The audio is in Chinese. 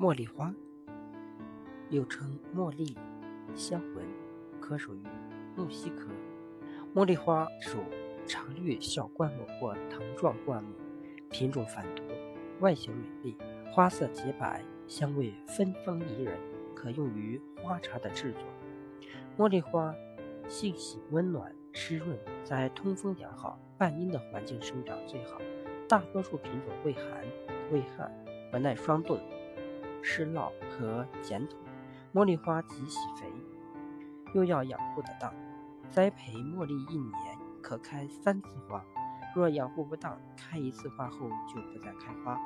茉莉花又称茉莉、香纹，科属于木犀科。茉莉花属常绿小灌木或藤状灌木，品种繁多，外形美丽，花色洁白，香味芬芳宜人，可用于花茶的制作。茉莉花性喜温暖湿润，在通风良好、半阴的环境生长最好。大多数品种畏寒、畏旱，不耐霜冻、施涝和碱土。茉莉花极喜肥，又要养护得当。栽培茉莉一年可开三次花，若养护不当，开一次花后就不再开花。